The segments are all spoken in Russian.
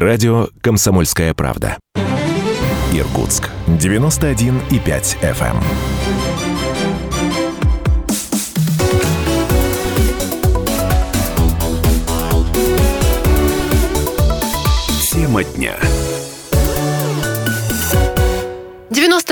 Радио «Комсомольская правда». Иркутск. 91,5 FM. Тема дня.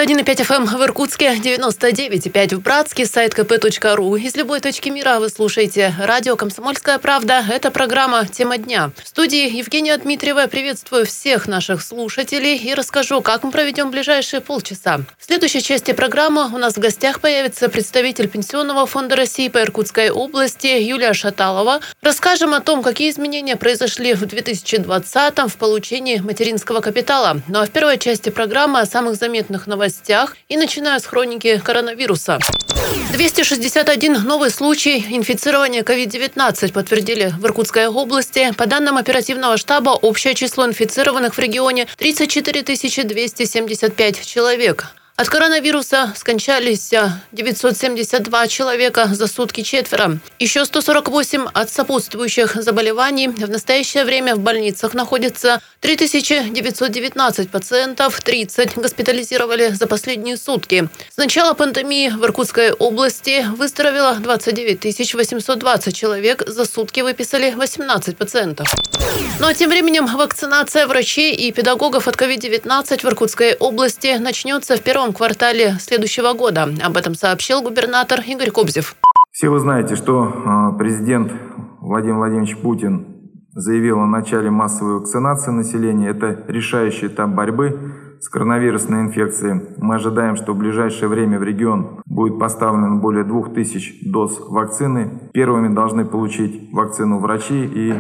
91,5 FM в Иркутске, 99,5 в Братске, сайт kp.ru. Из любой точки мира вы слушаете радио «Комсомольская правда». Это программа «Тема дня». В студии Евгения Дмитриева. Приветствую всех наших слушателей и расскажу, как мы проведем ближайшие полчаса. В следующей части программы у нас в гостях появится представитель Пенсионного фонда России по Иркутской области Юлия Шаталова. Расскажем о том, какие изменения произошли в 2020 в получении материнского капитала. Ну а в первой части программы о самых заметных новостях новостях и начиная с хроники коронавируса. 261 новый случай инфицирования COVID-19 подтвердили в Иркутской области. По данным оперативного штаба, общее число инфицированных в регионе 34 275 человек. От коронавируса скончались 972 а, человека за сутки четверо. Еще 148 от сопутствующих заболеваний. В настоящее время в больницах находится 3919 пациентов, 30 госпитализировали за последние сутки. С начала пандемии в Иркутской области выздоровело 29 820 человек, за сутки выписали 18 пациентов. Ну а тем временем вакцинация врачей и педагогов от COVID-19 в Иркутской области начнется в первом первом квартале следующего года. Об этом сообщил губернатор Игорь Кобзев. Все вы знаете, что а, президент Владимир Владимирович Путин заявил о начале массовой вакцинации населения. Это решающий этап борьбы с коронавирусной инфекцией. Мы ожидаем, что в ближайшее время в регион будет поставлено более 2000 доз вакцины. Первыми должны получить вакцину врачи и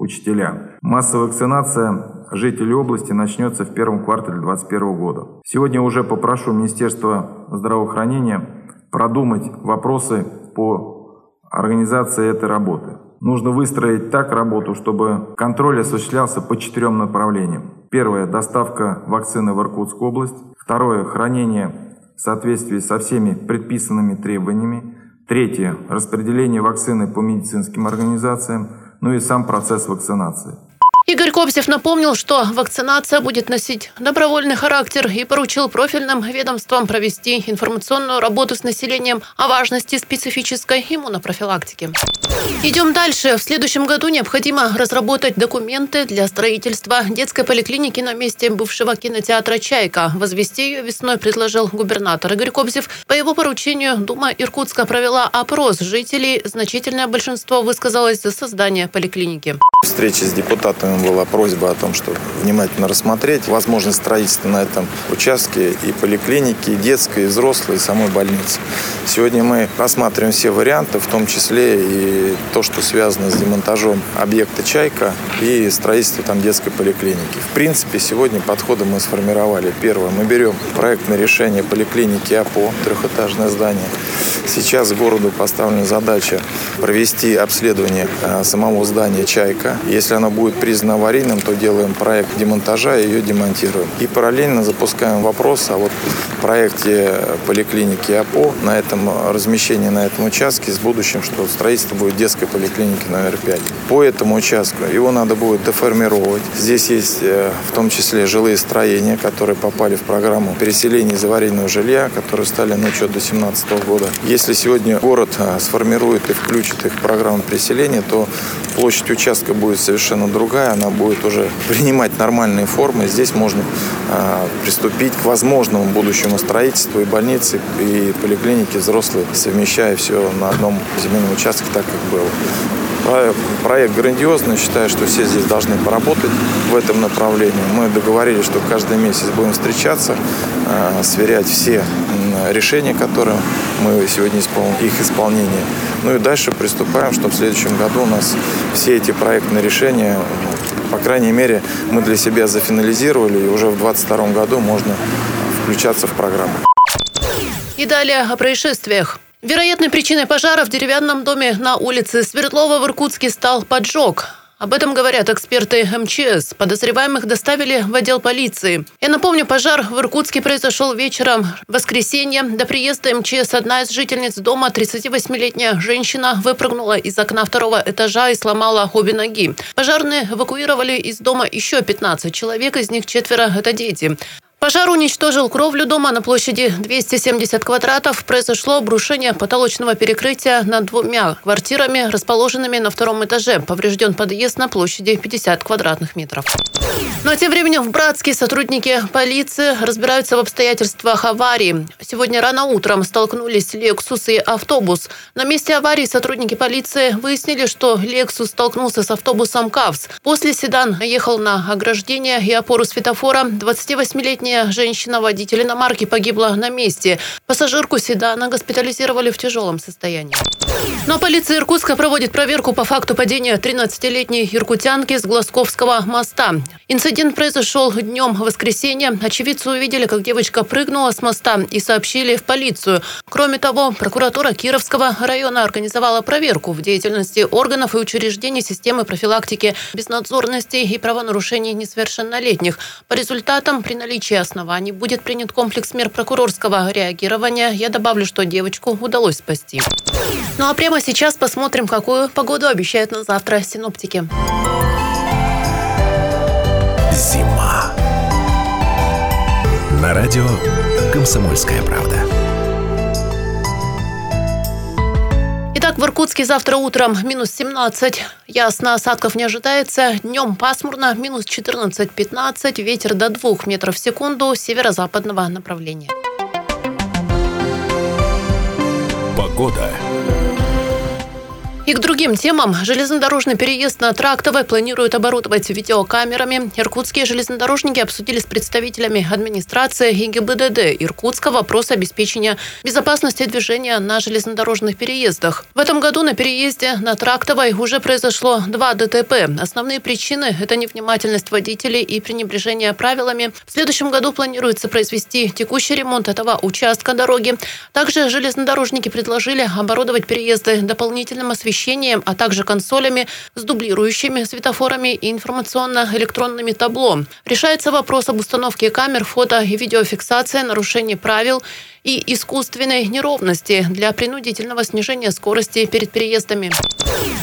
учителя. Массовая вакцинация жителей области начнется в первом квартале 2021 года. Сегодня уже попрошу Министерство здравоохранения продумать вопросы по организации этой работы. Нужно выстроить так работу, чтобы контроль осуществлялся по четырем направлениям. Первое – доставка вакцины в Иркутскую область. Второе – хранение в соответствии со всеми предписанными требованиями. Третье – распределение вакцины по медицинским организациям. Ну и сам процесс вакцинации. Игорь Кобзев напомнил, что вакцинация будет носить добровольный характер и поручил профильным ведомствам провести информационную работу с населением о важности специфической иммунопрофилактики. Идем дальше. В следующем году необходимо разработать документы для строительства детской поликлиники на месте бывшего кинотеатра «Чайка». Возвести ее весной предложил губернатор Игорь Кобзев. По его поручению Дума Иркутска провела опрос жителей. Значительное большинство высказалось за создание поликлиники. Встрече с депутатами была просьба о том, чтобы внимательно рассмотреть возможность строительства на этом участке и поликлиники, и детской, и взрослой, и самой больницы. Сегодня мы рассматриваем все варианты, в том числе и то, что связано с демонтажом объекта «Чайка» и строительством там детской поликлиники. В принципе, сегодня подходы мы сформировали. Первое, мы берем проектное решение поликлиники АПО, трехэтажное здание. Сейчас городу поставлена задача провести обследование э, самого здания «Чайка». Если оно будет признано аварийным, то делаем проект демонтажа и ее демонтируем. И параллельно запускаем вопрос о вот проекте поликлиники АПО на этом размещении на этом участке с будущим, что строительство будет детской поликлиники номер 5. По этому участку его надо будет деформировать. Здесь есть э, в том числе жилые строения, которые попали в программу переселения из аварийного жилья, которые стали на учет до 2017 года. Если сегодня город э, сформирует и включит их в программу переселения, то площадь участка будет совершенно другая, она будет уже принимать нормальные формы. Здесь можно э, приступить к возможному будущему строительству и больницы, и поликлиники взрослые, совмещая все на одном земельном участке, так как было. Проект грандиозный, считаю, что все здесь должны поработать в этом направлении. Мы договорились, что каждый месяц будем встречаться, э, сверять все решения, которые мы сегодня исполним, их исполнение. Ну и дальше приступаем, что в следующем году у нас все эти проектные решения, по крайней мере, мы для себя зафинализировали, и уже в 2022 году можно включаться в программу. И далее о происшествиях. Вероятной причиной пожара в деревянном доме на улице Свердлова в Иркутске стал поджог. Об этом говорят эксперты МЧС. Подозреваемых доставили в отдел полиции. Я напомню, пожар в Иркутске произошел вечером в воскресенье. До приезда МЧС одна из жительниц дома, 38-летняя женщина, выпрыгнула из окна второго этажа и сломала обе ноги. Пожарные эвакуировали из дома еще 15 человек, из них четверо – это дети. Пожар уничтожил кровлю дома на площади 270 квадратов. Произошло обрушение потолочного перекрытия над двумя квартирами, расположенными на втором этаже. Поврежден подъезд на площади 50 квадратных метров. Но тем временем в Братске сотрудники полиции разбираются в обстоятельствах аварии. Сегодня рано утром столкнулись «Лексус» и автобус. На месте аварии сотрудники полиции выяснили, что «Лексус» столкнулся с автобусом «КАВС». После седан ехал на ограждение и опору светофора. 28-летний Летняя женщина-водитель иномарки погибла на месте. Пассажирку седана госпитализировали в тяжелом состоянии. Но полиция Иркутска проводит проверку по факту падения 13-летней иркутянки с Глазковского моста. Инцидент произошел днем воскресенья. Очевидцы увидели, как девочка прыгнула с моста и сообщили в полицию. Кроме того, прокуратура Кировского района организовала проверку в деятельности органов и учреждений системы профилактики безнадзорности и правонарушений несовершеннолетних. По результатам, при наличии оснований будет принят комплекс мер прокурорского реагирования. Я добавлю, что девочку удалось спасти. Ну а прямо сейчас посмотрим, какую погоду обещают на завтра синоптики. Зима. На радио «Комсомольская правда». Итак, в Иркутске завтра утром минус 17. Ясно, осадков не ожидается. Днем пасмурно, минус 14-15. Ветер до 2 метров в секунду северо-западного направления. Погода. И к другим темам. Железнодорожный переезд на Трактовой планируют оборудовать видеокамерами. Иркутские железнодорожники обсудили с представителями администрации и ГИБДД Иркутска вопрос обеспечения безопасности движения на железнодорожных переездах. В этом году на переезде на Трактовой уже произошло два ДТП. Основные причины – это невнимательность водителей и пренебрежение правилами. В следующем году планируется произвести текущий ремонт этого участка дороги. Также железнодорожники предложили оборудовать переезды дополнительным освещением освещением, а также консолями с дублирующими светофорами и информационно-электронными табло. Решается вопрос об установке камер, фото и видеофиксации нарушений правил и искусственной неровности для принудительного снижения скорости перед переездами.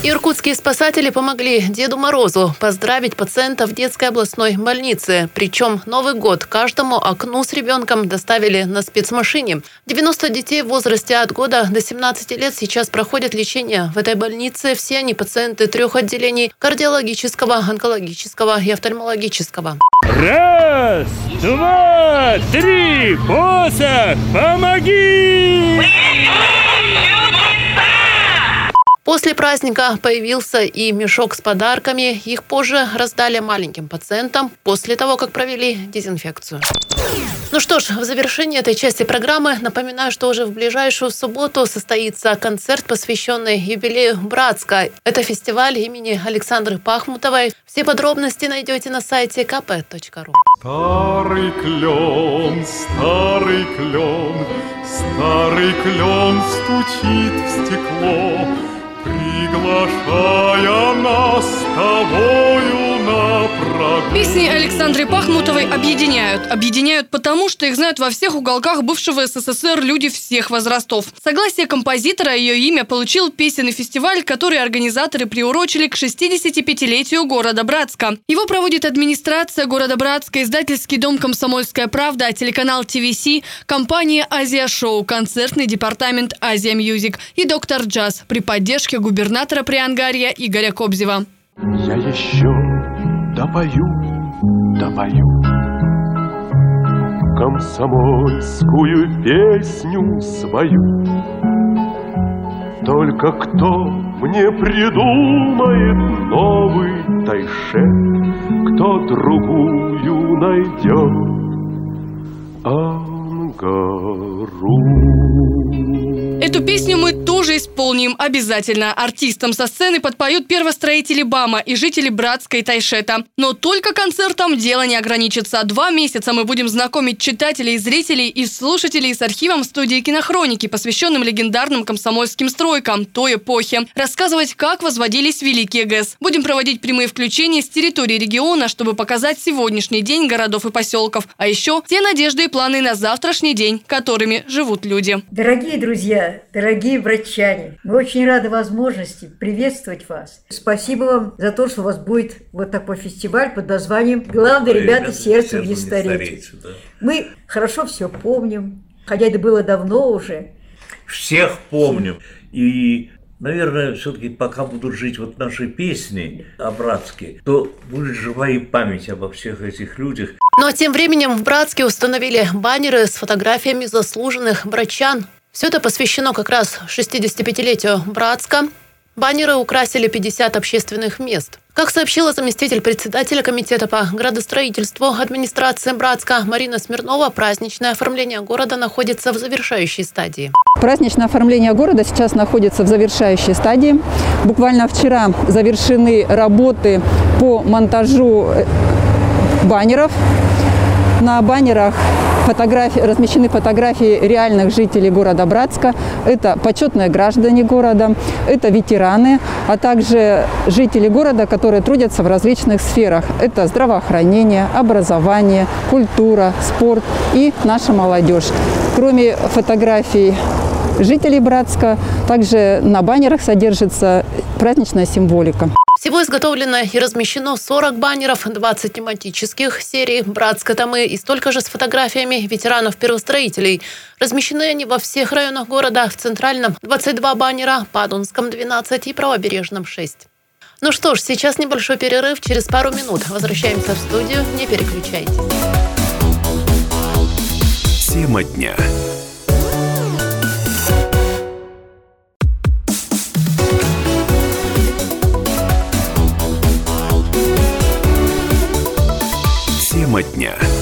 Иркутские спасатели помогли Деду Морозу поздравить пациента в детской областной больнице. Причем Новый год каждому окну с ребенком доставили на спецмашине. 90 детей в возрасте от года до 17 лет сейчас проходят лечение в этой больнице. Все они пациенты трех отделений – кардиологического, онкологического и офтальмологического. Раз, два, три, посох, помоги! После праздника появился и мешок с подарками. Их позже раздали маленьким пациентам после того, как провели дезинфекцию. Ну что ж, в завершении этой части программы напоминаю, что уже в ближайшую субботу состоится концерт, посвященный юбилею Братска. Это фестиваль имени Александры Пахмутовой. Все подробности найдете на сайте kp.ru. Старый клен, старый клен, старый клен стучит в стекло, приглашая нас с тобою. Песни Александры Пахмутовой объединяют. Объединяют потому, что их знают во всех уголках бывшего СССР люди всех возрастов. Согласие композитора ее имя получил песенный фестиваль, который организаторы приурочили к 65-летию города Братска. Его проводит администрация города Братска, издательский дом «Комсомольская правда», телеканал ТВС, компания «Азия Шоу», концертный департамент «Азия Мьюзик» и «Доктор Джаз» при поддержке губернатора Приангарья Игоря Кобзева. Я еще допою, допою Комсомольскую песню свою. Только кто мне придумает новый Тайшет? Кто другую найдет? Ангару. Эту песню мы тоже же исполним обязательно. Артистам со сцены подпоют первостроители БАМа и жители Братска и Тайшета. Но только концертом дело не ограничится. Два месяца мы будем знакомить читателей, зрителей и слушателей с архивом студии кинохроники, посвященным легендарным комсомольским стройкам той эпохи. Рассказывать, как возводились великие ГЭС. Будем проводить прямые включения с территории региона, чтобы показать сегодняшний день городов и поселков. А еще те надежды и планы на завтрашний день, которыми живут люди. Дорогие друзья, дорогие братчане, мы очень рады возможности приветствовать вас. Спасибо вам за то, что у вас будет вот такой фестиваль под названием «Главные ребята сердцем не стареть». Мы хорошо все помним, хотя это было давно уже. Всех помним. И Наверное, все-таки пока будут жить вот наши песни о Братске, то будет жива и память обо всех этих людях. Ну а тем временем в Братске установили баннеры с фотографиями заслуженных братчан. Все это посвящено как раз 65-летию Братска. Баннеры украсили 50 общественных мест. Как сообщила заместитель председателя комитета по градостроительству администрации Братска Марина Смирнова, праздничное оформление города находится в завершающей стадии. Праздничное оформление города сейчас находится в завершающей стадии. Буквально вчера завершены работы по монтажу э, баннеров. На баннерах фотографии, размещены фотографии реальных жителей города Братска. Это почетные граждане города, это ветераны, а также жители города, которые трудятся в различных сферах. Это здравоохранение, образование, культура, спорт и наша молодежь. Кроме фотографий жителей Братска, также на баннерах содержится праздничная символика. Всего изготовлено и размещено 40 баннеров, 20 тематических серий «Братска Тамы» и столько же с фотографиями ветеранов-первостроителей. Размещены они во всех районах города, в Центральном 22 баннера, Падунском 12 и Правобережном 6. Ну что ж, сейчас небольшой перерыв, через пару минут возвращаемся в студию, не переключайтесь. Тема дня. Тема дня.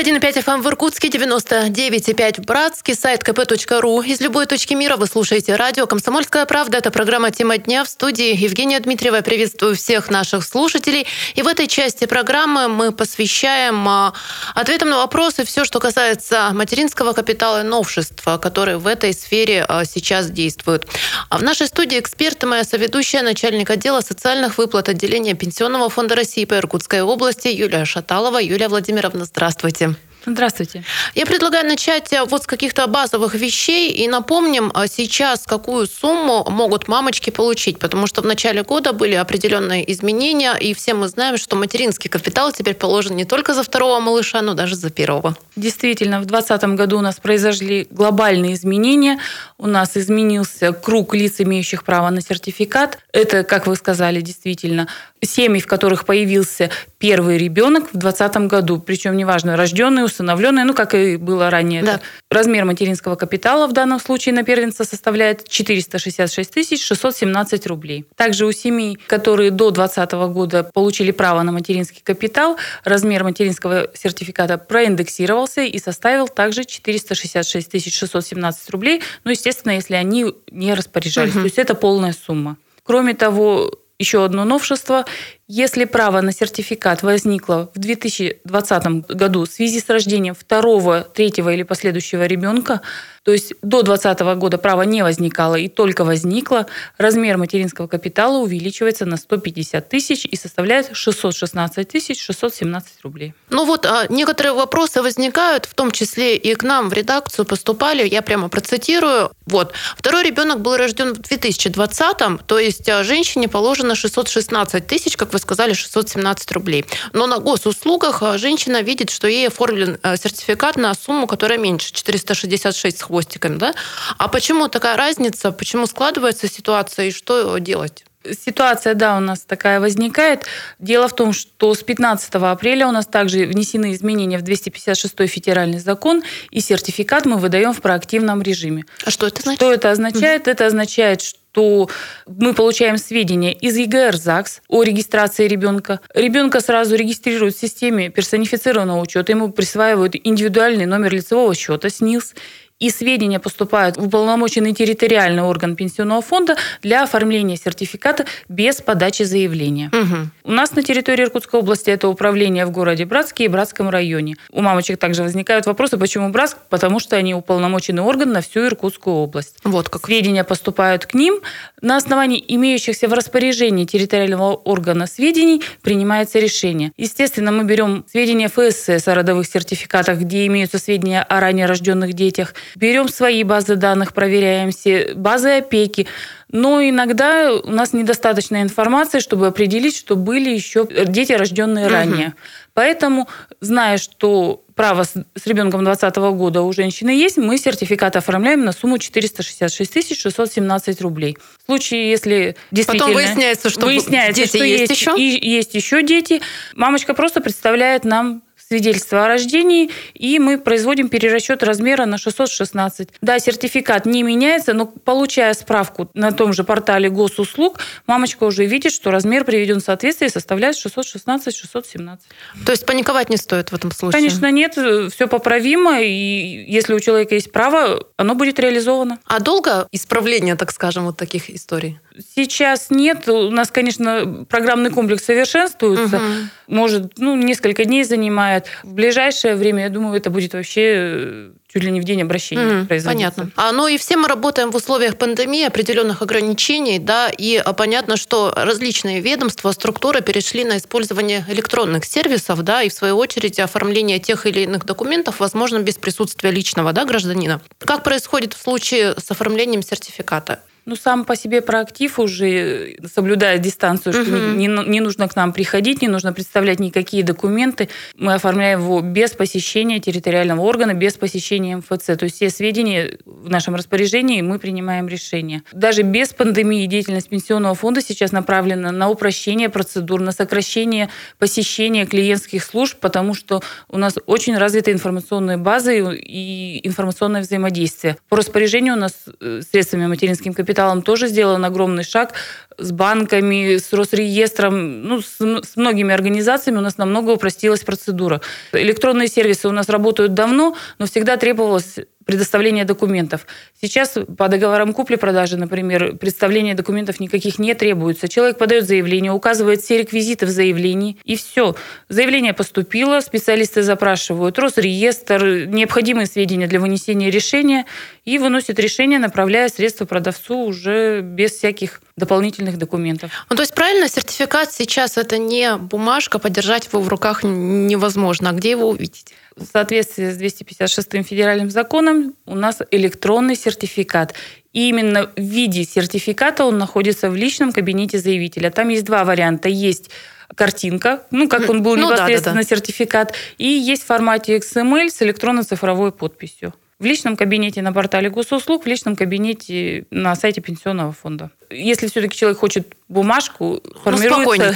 91,5 FM в Иркутске, 99,5 в Братске, сайт kp.ru. Из любой точки мира вы слушаете радио «Комсомольская правда». Это программа «Тема дня» в студии Евгения Дмитриева. Приветствую всех наших слушателей. И в этой части программы мы посвящаем а, ответам на вопросы все, что касается материнского капитала и новшеств, которые в этой сфере а, сейчас действуют. А в нашей студии эксперты, моя соведущая, начальник отдела социальных выплат отделения Пенсионного фонда России по Иркутской области Юлия Шаталова. Юлия Владимировна, здравствуйте. Здравствуйте. Я предлагаю начать э, вот с каких-то базовых вещей и напомним э, сейчас, какую сумму могут мамочки получить, потому что в начале года были определенные изменения, и все мы знаем, что материнский капитал теперь положен не только за второго малыша, но даже за первого. Действительно, в 2020 году у нас произошли глобальные изменения. У нас изменился круг лиц, имеющих право на сертификат. Это, как вы сказали, действительно семьи, в которых появился первый ребенок в 2020 году, причем неважно, рожденный, усыновленный, ну, как и было ранее. Да. Размер материнского капитала в данном случае на первенца составляет 466 617 рублей. Также у семей, которые до 2020 года получили право на материнский капитал, размер материнского сертификата проиндексировался и составил также 466 617 рублей, ну, естественно, если они не распоряжались. Угу. То есть это полная сумма. Кроме того, еще одно новшество. Если право на сертификат возникло в 2020 году в связи с рождением второго, третьего или последующего ребенка, то есть до 2020 года право не возникало и только возникло, размер материнского капитала увеличивается на 150 тысяч и составляет 616 тысяч 617 рублей. Ну вот а некоторые вопросы возникают, в том числе и к нам в редакцию поступали, я прямо процитирую. Вот, второй ребенок был рожден в 2020, то есть а, женщине положено 616 тысяч, как вы сказали, 617 рублей. Но на госуслугах а, женщина видит, что ей оформлен а, сертификат на сумму, которая меньше, 466 с хвостиками. Да? А почему такая разница? Почему складывается ситуация и что делать? Ситуация, да, у нас такая возникает. Дело в том, что с 15 апреля у нас также внесены изменения в 256 федеральный закон, и сертификат мы выдаем в проактивном режиме. А что это значит? Что это означает? Угу. Это означает, что что мы получаем сведения из ЕГР ЗАГС о регистрации ребенка. Ребенка сразу регистрируют в системе персонифицированного учета, ему присваивают индивидуальный номер лицевого счета СНИЛС, и сведения поступают в уполномоченный территориальный орган пенсионного фонда для оформления сертификата без подачи заявления. Угу. У нас на территории Иркутской области это управление в городе Братске и Братском районе. У мамочек также возникают вопросы, почему Братск? Потому что они уполномоченный орган на всю Иркутскую область. Вот как. Сведения поступают к ним. На основании имеющихся в распоряжении территориального органа сведений принимается решение. Естественно, мы берем сведения ФСС о родовых сертификатах, где имеются сведения о ранее рожденных детях. Берем свои базы данных, проверяем все базы опеки. Но иногда у нас недостаточно информации, чтобы определить, что были еще дети, рожденные Мгм. ранее. Поэтому, зная, что право с, с ребенком 2020 года у женщины есть, мы сертификат оформляем на сумму 466 617 рублей. В случае, если действительно... Потом выясняется, что выясняется, дети что есть еще? И есть еще дети, мамочка просто представляет нам свидетельство о рождении, и мы производим перерасчет размера на 616. Да, сертификат не меняется, но получая справку на том же портале госуслуг, мамочка уже видит, что размер приведен в соответствие и составляет 616-617. То есть паниковать не стоит в этом случае? Конечно, нет, все поправимо, и если у человека есть право, оно будет реализовано. А долго исправление, так скажем, вот таких историй? Сейчас нет. У нас, конечно, программный комплекс совершенствуется. Мгм. Может, ну, несколько дней занимает. В ближайшее время, я думаю, это будет вообще э, чуть ли не в день обращения производиться. Понятно. А, ну и все мы работаем в условиях пандемии, определенных ограничений, да, и а, понятно, что различные ведомства, структуры перешли на использование электронных сервисов, да, и в свою очередь оформление тех или иных документов возможно без присутствия личного, да, гражданина. Как происходит в случае с оформлением сертификата? Ну, сам по себе проактив уже соблюдает дистанцию, что Мгм. не, не нужно к нам приходить, не нужно представлять никакие документы. Мы оформляем его без посещения территориального органа, без посещения МФЦ. То есть все сведения в нашем распоряжении, мы принимаем решение. Даже без пандемии деятельность пенсионного фонда сейчас направлена на упрощение процедур, на сокращение посещения клиентских служб, потому что у нас очень развиты информационные базы и информационное взаимодействие. По распоряжению у нас э, средствами материнским капиталом тоже сделан огромный шаг с банками, с Росреестром, ну, с, с многими организациями у нас намного упростилась процедура. Электронные сервисы у нас работают давно, но всегда требовалось предоставление документов. Сейчас по договорам купли-продажи, например, представление документов никаких не требуется. Человек подает заявление, указывает все реквизиты в заявлении, и все. Заявление поступило, специалисты запрашивают Росреестр, необходимые сведения для вынесения решения, и выносит решение, направляя средства продавцу уже без всяких дополнительных документов. Ну, то есть правильно, сертификат сейчас это не бумажка, подержать его в руках невозможно. А где его увидеть? В соответствии с 256 федеральным законом у нас электронный сертификат. И именно в виде сертификата он находится в личном кабинете заявителя. Там есть два варианта. Есть картинка, ну, как он был Ну да, непосредственно да, да. сертификат, и есть в формате XML с электронно-цифровой подписью. В личном кабинете на портале госуслуг, в личном кабинете на сайте пенсионного фонда. Если все-таки человек хочет бумажку, спокойнее формируется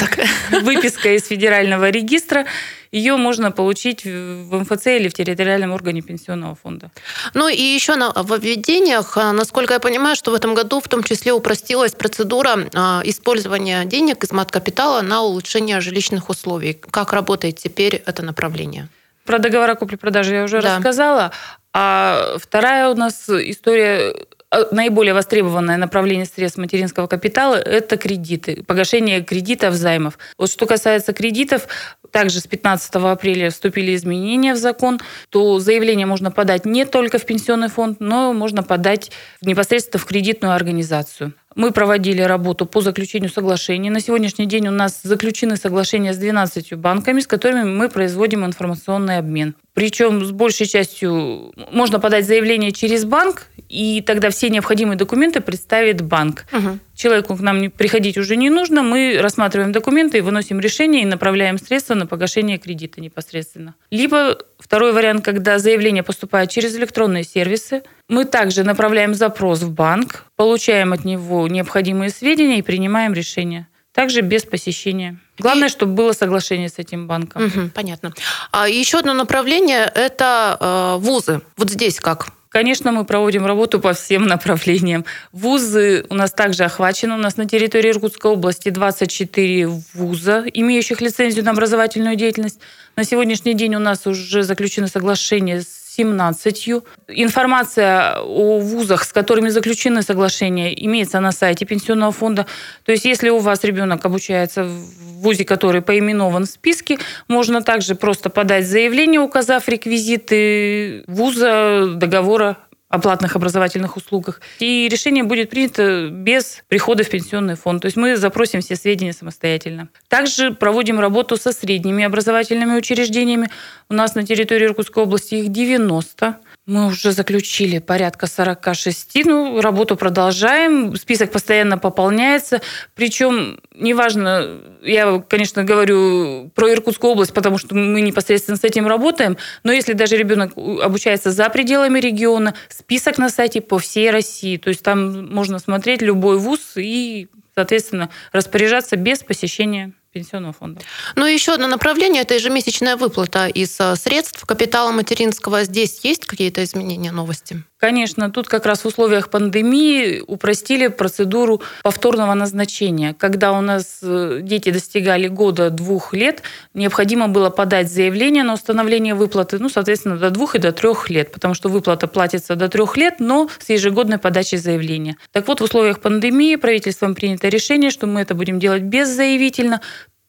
выписка из федерального регистра, ее можно получить в МФЦ или в территориальном органе пенсионного фонда. Ну и еще на введениях, а, насколько я понимаю, что в этом году в том числе упростилась процедура а, использования денег из мат-капитала на улучшение жилищных условий. Как работает теперь это направление? Про договора купли-продажи я уже Да. рассказала. А вторая у нас история э, наиболее востребованное направление средств материнского капитала – это кредиты, погашение кредитов, займов. Вот что касается кредитов, также с 15 апреля вступили изменения в закон, то заявление можно подать не только в пенсионный фонд, но можно подать непосредственно в кредитную организацию. Мы проводили работу по заключению соглашений. На сегодняшний день у нас заключены соглашения с 12 банками, с которыми мы производим информационный обмен. Причем с большей частью можно подать заявление через банк, и тогда все необходимые документы представит банк. Человеку к нам приходить уже не нужно, мы рассматриваем документы и выносим решение и направляем средства на погашение кредита непосредственно. Либо второй вариант, когда заявление поступает через электронные сервисы, мы также направляем запрос в банк, получаем от него необходимые сведения и принимаем решение. Также без посещения. Главное, чтобы было соглашение с этим банком. Мгм, понятно. А еще одно направление – это э, вузы. Вот здесь как? Конечно, мы проводим работу по всем направлениям. Вузы у нас также охвачены. У нас на территории Иркутской области 24 вуза, имеющих лицензию на образовательную деятельность. На сегодняшний день у нас уже заключено соглашение с 17. Информация о вузах, с которыми заключены соглашения, имеется на сайте Пенсионного фонда. То есть, если у вас ребенок обучается в вузе, который поименован в списке, можно также просто подать заявление, указав реквизиты вуза, договора о платных образовательных услугах. И решение будет принято без прихода в пенсионный фонд. То есть мы запросим все сведения самостоятельно. Также проводим работу со средними образовательными учреждениями. У нас на территории Иркутской области их 90. Мы уже заключили порядка 46. Ну, работу продолжаем. Список постоянно пополняется. Причем, неважно, я, конечно, говорю про Иркутскую область, потому что мы непосредственно с этим работаем. Но если даже ребенок обучается за пределами региона, список на сайте по всей России. То есть там можно смотреть любой вуз и, соответственно, распоряжаться без посещения пенсионного фонда. Ну и еще одно направление – это ежемесячная выплата из э, средств капитала материнского. Здесь есть какие-то изменения, новости? Конечно, тут как раз в условиях пандемии упростили процедуру повторного назначения. Когда у нас э, дети достигали года-двух лет, необходимо было подать заявление на установление выплаты, ну, соответственно, до двух и до трех лет, потому что выплата платится до трех лет, но с ежегодной подачей заявления. Так вот, в условиях пандемии правительством принято решение, что мы это будем делать беззаявительно,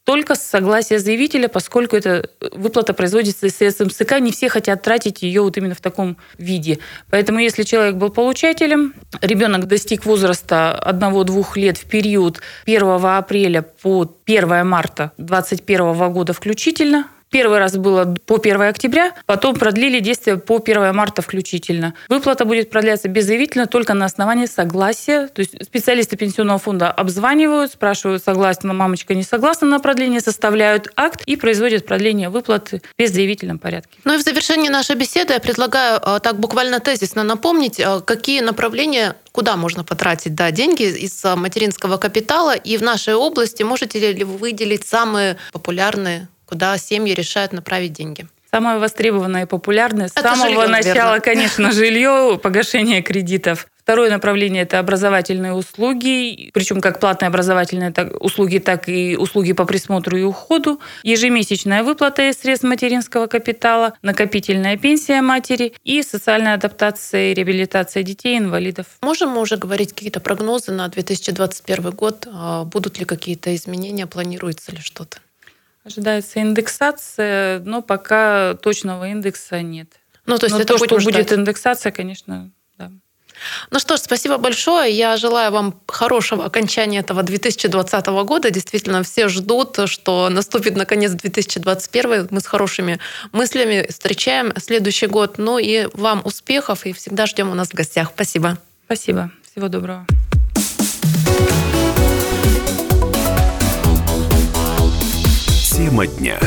только с согласия заявителя, поскольку эта выплата производится из средств МСК, не все хотят тратить ее вот именно в таком виде. Поэтому если человек был получателем, ребенок достиг возраста 1-2 лет в период 1 апреля по 1 марта 2021 года включительно, Первый раз было по 1 октября, потом продлили действие по 1 марта включительно. Выплата будет продляться беззаявительно только на основании согласия. То есть специалисты пенсионного фонда обзванивают, спрашивают, согласна мамочка, не согласна на продление, составляют акт и производят продление выплаты в беззаявительном порядке. Ну и в завершении нашей беседы я предлагаю э, так буквально тезисно напомнить, э, какие направления куда можно потратить да, деньги из э, материнского капитала. И в нашей области можете ли вы выделить самые популярные куда семьи решают направить деньги. Самое востребованное и популярное с самого жилье, начала, конечно, жилье, погашение кредитов. Второе направление – это образовательные услуги, причем как платные образовательные услуги, так и услуги по присмотру и уходу, ежемесячная выплата из средств материнского капитала, накопительная пенсия матери и социальная адаптация и реабилитация детей инвалидов. Можем мы уже говорить какие-то прогнозы на 2021 год? А будут ли какие-то изменения, планируется ли что-то? Ожидается индексация, но пока точного индекса нет. Ну, то есть но это то, что ждать. будет индексация, конечно, да. Ну что ж, спасибо большое. Я желаю вам хорошего окончания этого 2020 года. Действительно, все ждут, что наступит наконец 2021. Мы с хорошими мыслями встречаем следующий год. Ну и вам успехов и всегда ждем у нас в гостях. Спасибо. Спасибо. Всего доброго. Тема дня.